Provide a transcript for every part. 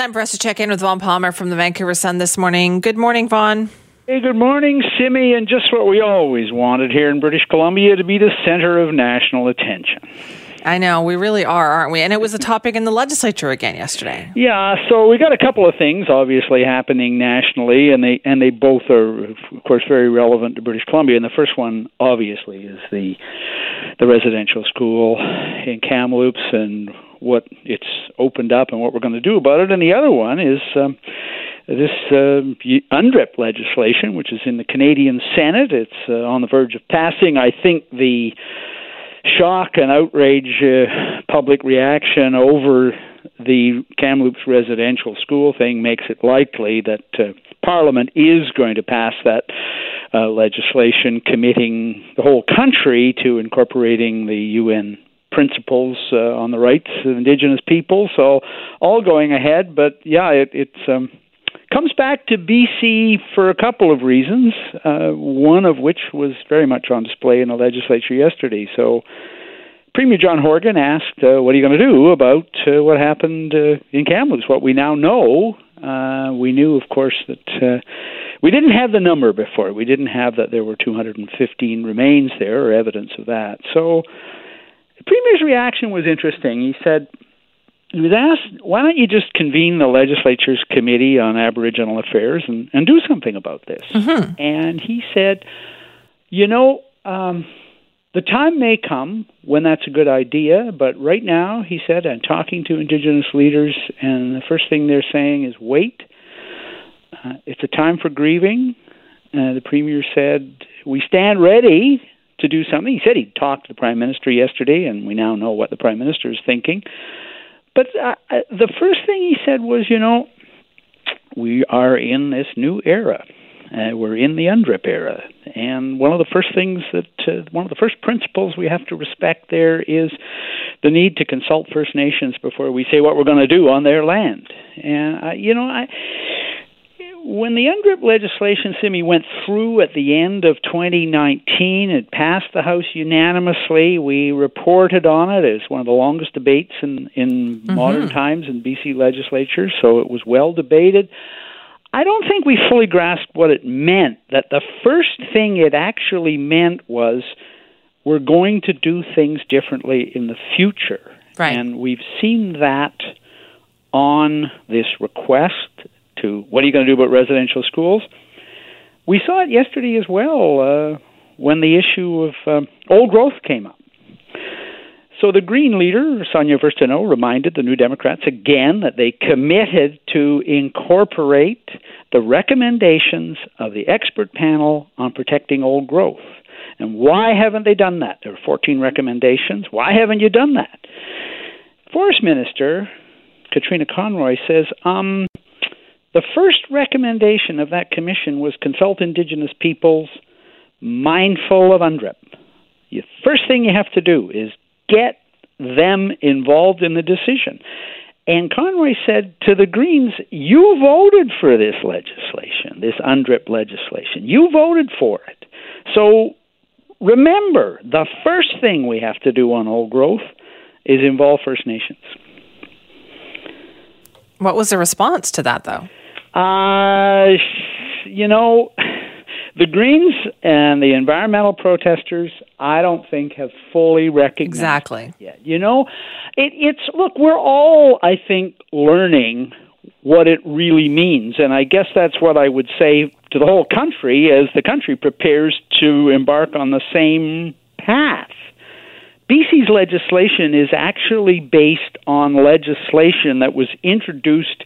Time for us to check in with Vaughn Palmer from the Vancouver Sun this morning. Good morning, Vaughn. Hey, good morning, Simi, and just what we always wanted here in British Columbia to be the center of national attention. I know, we really are, aren't we? And it was a topic in the legislature again yesterday. Yeah, so we got a couple of things obviously happening nationally and they and they both are of course very relevant to British Columbia. And the first one obviously is the the residential school in Kamloops and what it's opened up and what we're going to do about it. And the other one is um, this uh, UNDRIP legislation, which is in the Canadian Senate. It's uh, on the verge of passing. I think the shock and outrage uh, public reaction over the Kamloops residential school thing makes it likely that uh, Parliament is going to pass that uh, legislation committing the whole country to incorporating the UN principles uh, on the rights of Indigenous people. So all going ahead, but yeah, it, it's um, comes back to BC for a couple of reasons. Uh, one of which was very much on display in the legislature yesterday. So. Premier John Horgan asked, uh, "What are you going to do about uh, what happened uh, in Kamloops? What we now know, uh, we knew, of course, that uh, we didn't have the number before. We didn't have that there were 215 remains there or evidence of that. So the premier's reaction was interesting. He said, he was asked, why don't you just convene the legislature's committee on Aboriginal affairs and, and do something about this? Mm-hmm. And he said, you know, um, the time may come when that's a good idea, but right now, he said, I'm talking to Indigenous leaders, and the first thing they're saying is wait. Uh, it's a time for grieving. Uh, the Premier said, We stand ready to do something. He said he'd talked to the Prime Minister yesterday, and we now know what the Prime Minister is thinking. But uh, uh, the first thing he said was, you know, we are in this new era. Uh, we're in the UNDRIP era, and one of the first things that uh, one of the first principles we have to respect there is the need to consult First Nations before we say what we're going to do on their land. And uh, you know, I when the UNDRIP legislation, Simi, went through at the end of 2019, it passed the House unanimously. We reported on it. It's one of the longest debates in, in Mm-hmm. modern times in BC legislature, so it was well debated. I don't think we fully grasped what it meant. That the first thing it actually meant was we're going to do things differently in the future. Right. And we've seen that on this request what are you going to do about residential schools? We saw it yesterday as well uh, when the issue of um, old growth came up. So the Green leader, Sonia Furstenau, reminded the New Democrats again that they committed to incorporate the recommendations of the expert panel on protecting old growth. And why haven't they done that? There are 14 recommendations. Why haven't you done that? Forest Minister Katrina Conroy says, um, the first recommendation of that commission was consult Indigenous peoples mindful of UNDRIP. The first thing you have to do is get them involved in the decision. And Conroy said to the Greens, You voted for this legislation, this UNDRIP legislation. You voted for it. So remember, the first thing we have to do on old growth is involve First Nations. What was the response to that, though? Uh, you know, the Greens and the environmental protesters, I don't think have fully recognized Exactly. yet. You know, it, it's look, we're all, I think, learning what it really means, and I guess that's what I would say to the whole country as the country prepares to embark on the same path. BC's legislation is actually based on legislation that was introduced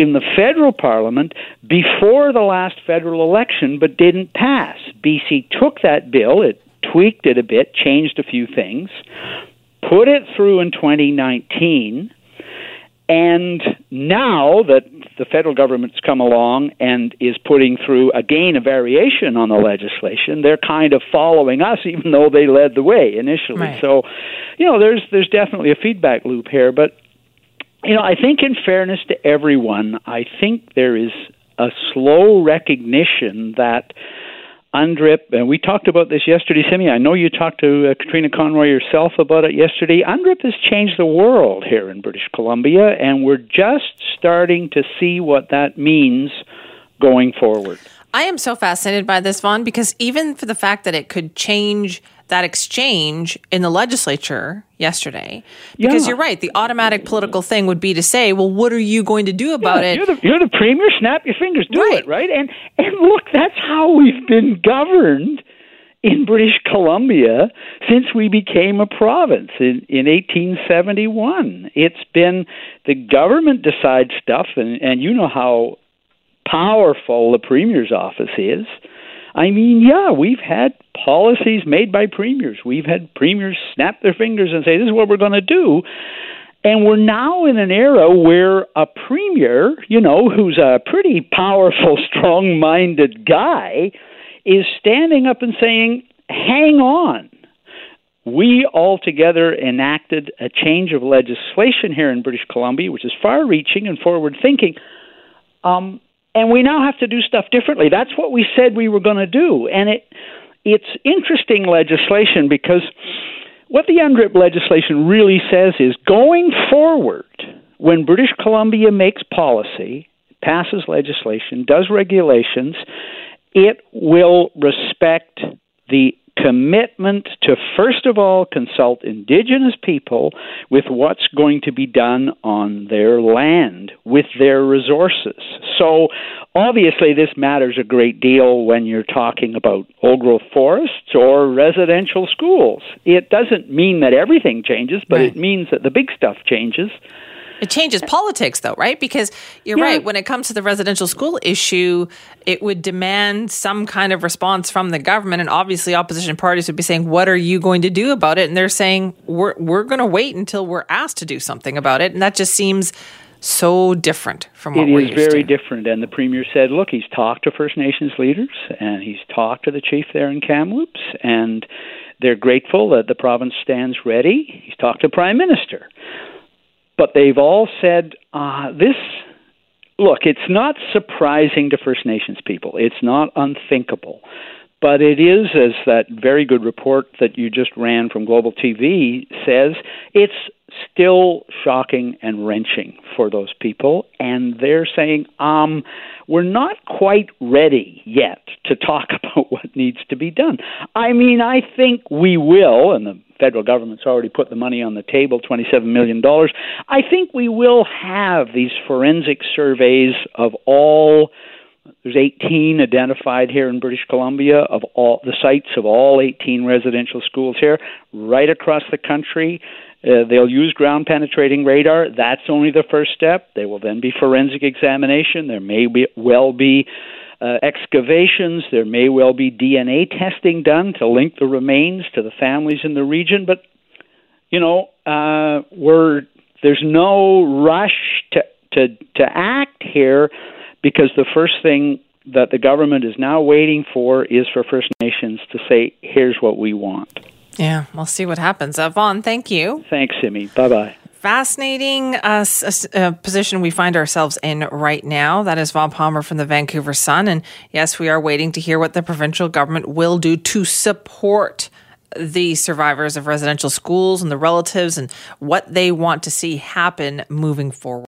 in the federal parliament before the last federal election but didn't pass. BC took that bill, it tweaked it a bit, changed a few things, put it through in 2019. And now that the federal government's come along and is putting through again a variation on the legislation, they're kind of following us, even though they led the way initially. Right. So, you know, there's there's definitely a feedback loop here. But you know, I think in fairness to everyone, I think there is a slow recognition that UNDRIP, and we talked about this yesterday, Simi. I know you talked to uh, Katrina Conroy yourself about it yesterday. UNDRIP has changed the world here in British Columbia, and we're just starting to see what that means going forward. I am so fascinated by this, Vaughn, because even for the fact that it could change that exchange in the legislature yesterday, because yeah. you're right, the automatic political thing would be to say, well, what are you going to do about yeah, it? You're the, you're the, premier, snap your fingers, do right. it, right? And, and look, that's how we've been governed in British Columbia since we became a province in, in 1871. It's been the government decides stuff, and, and you know how powerful the premier's office is. I mean, yeah, we've had policies made by premiers. We've had premiers snap their fingers and say, this is what we're going to do. And we're now in an era where a premier, you know, who's a pretty powerful, strong minded guy, is standing up and saying, hang on. We altogether enacted a change of legislation here in British Columbia, which is far reaching and forward thinking. Um, and we now have to do stuff differently. That's what we said we were going to do, and it it's interesting legislation because what the UNDRIP legislation really says is going forward, when British Columbia makes policy, passes legislation, does regulations, it will respect the commitment to, first of all, consult Indigenous people with what's going to be done on their land, with their resources. So, obviously, this matters a great deal when you're talking about old growth forests or residential schools. It doesn't mean that everything changes, but right. it means that the big stuff changes. It changes politics, though, right? Because you're yeah. right. When it comes to the residential school issue, it would demand some kind of response from the government, and obviously, opposition parties would be saying, "What are you going to do about it?" And they're saying, "We're we're going to wait until we're asked to do something about it," and that just seems so different from what it we're is very to. different. And the premier said, "Look, he's talked to First Nations leaders, and he's talked to the chief there in Kamloops, and." They're grateful that the province stands ready. He's talked to Prime Minister. But they've all said uh, this. Look, it's not surprising to First Nations people. It's not unthinkable. But it is, as that very good report that you just ran from Global TV says, it's still shocking and wrenching for those people. And they're saying, um, we're not quite ready yet to talk about what needs to be done. I mean, I think we will, and the federal government's already put the money on the table, $27 million. I think we will have these forensic surveys of all there's 18 identified here in British Columbia of all the sites of all 18 residential schools here, right across the country. Uh, they'll use ground penetrating radar. That's only the first step. There will then be forensic examination. There may be, well be uh, excavations. There may well be DNA testing done to link the remains to the families in the region. But you know, uh, we're there's no rush to to to act here because the first thing that the government is now waiting for is for First Nations to say, "Here's what we want." Yeah, we'll see what happens. Uh, Vaughn, thank you. Thanks, Simi. Bye bye fascinating uh, uh, position we find ourselves in right now. That is Vaughn Palmer from the Vancouver Sun. And yes, we are waiting to hear what the provincial government will do to support the survivors of residential schools and the relatives and what they want to see happen moving forward.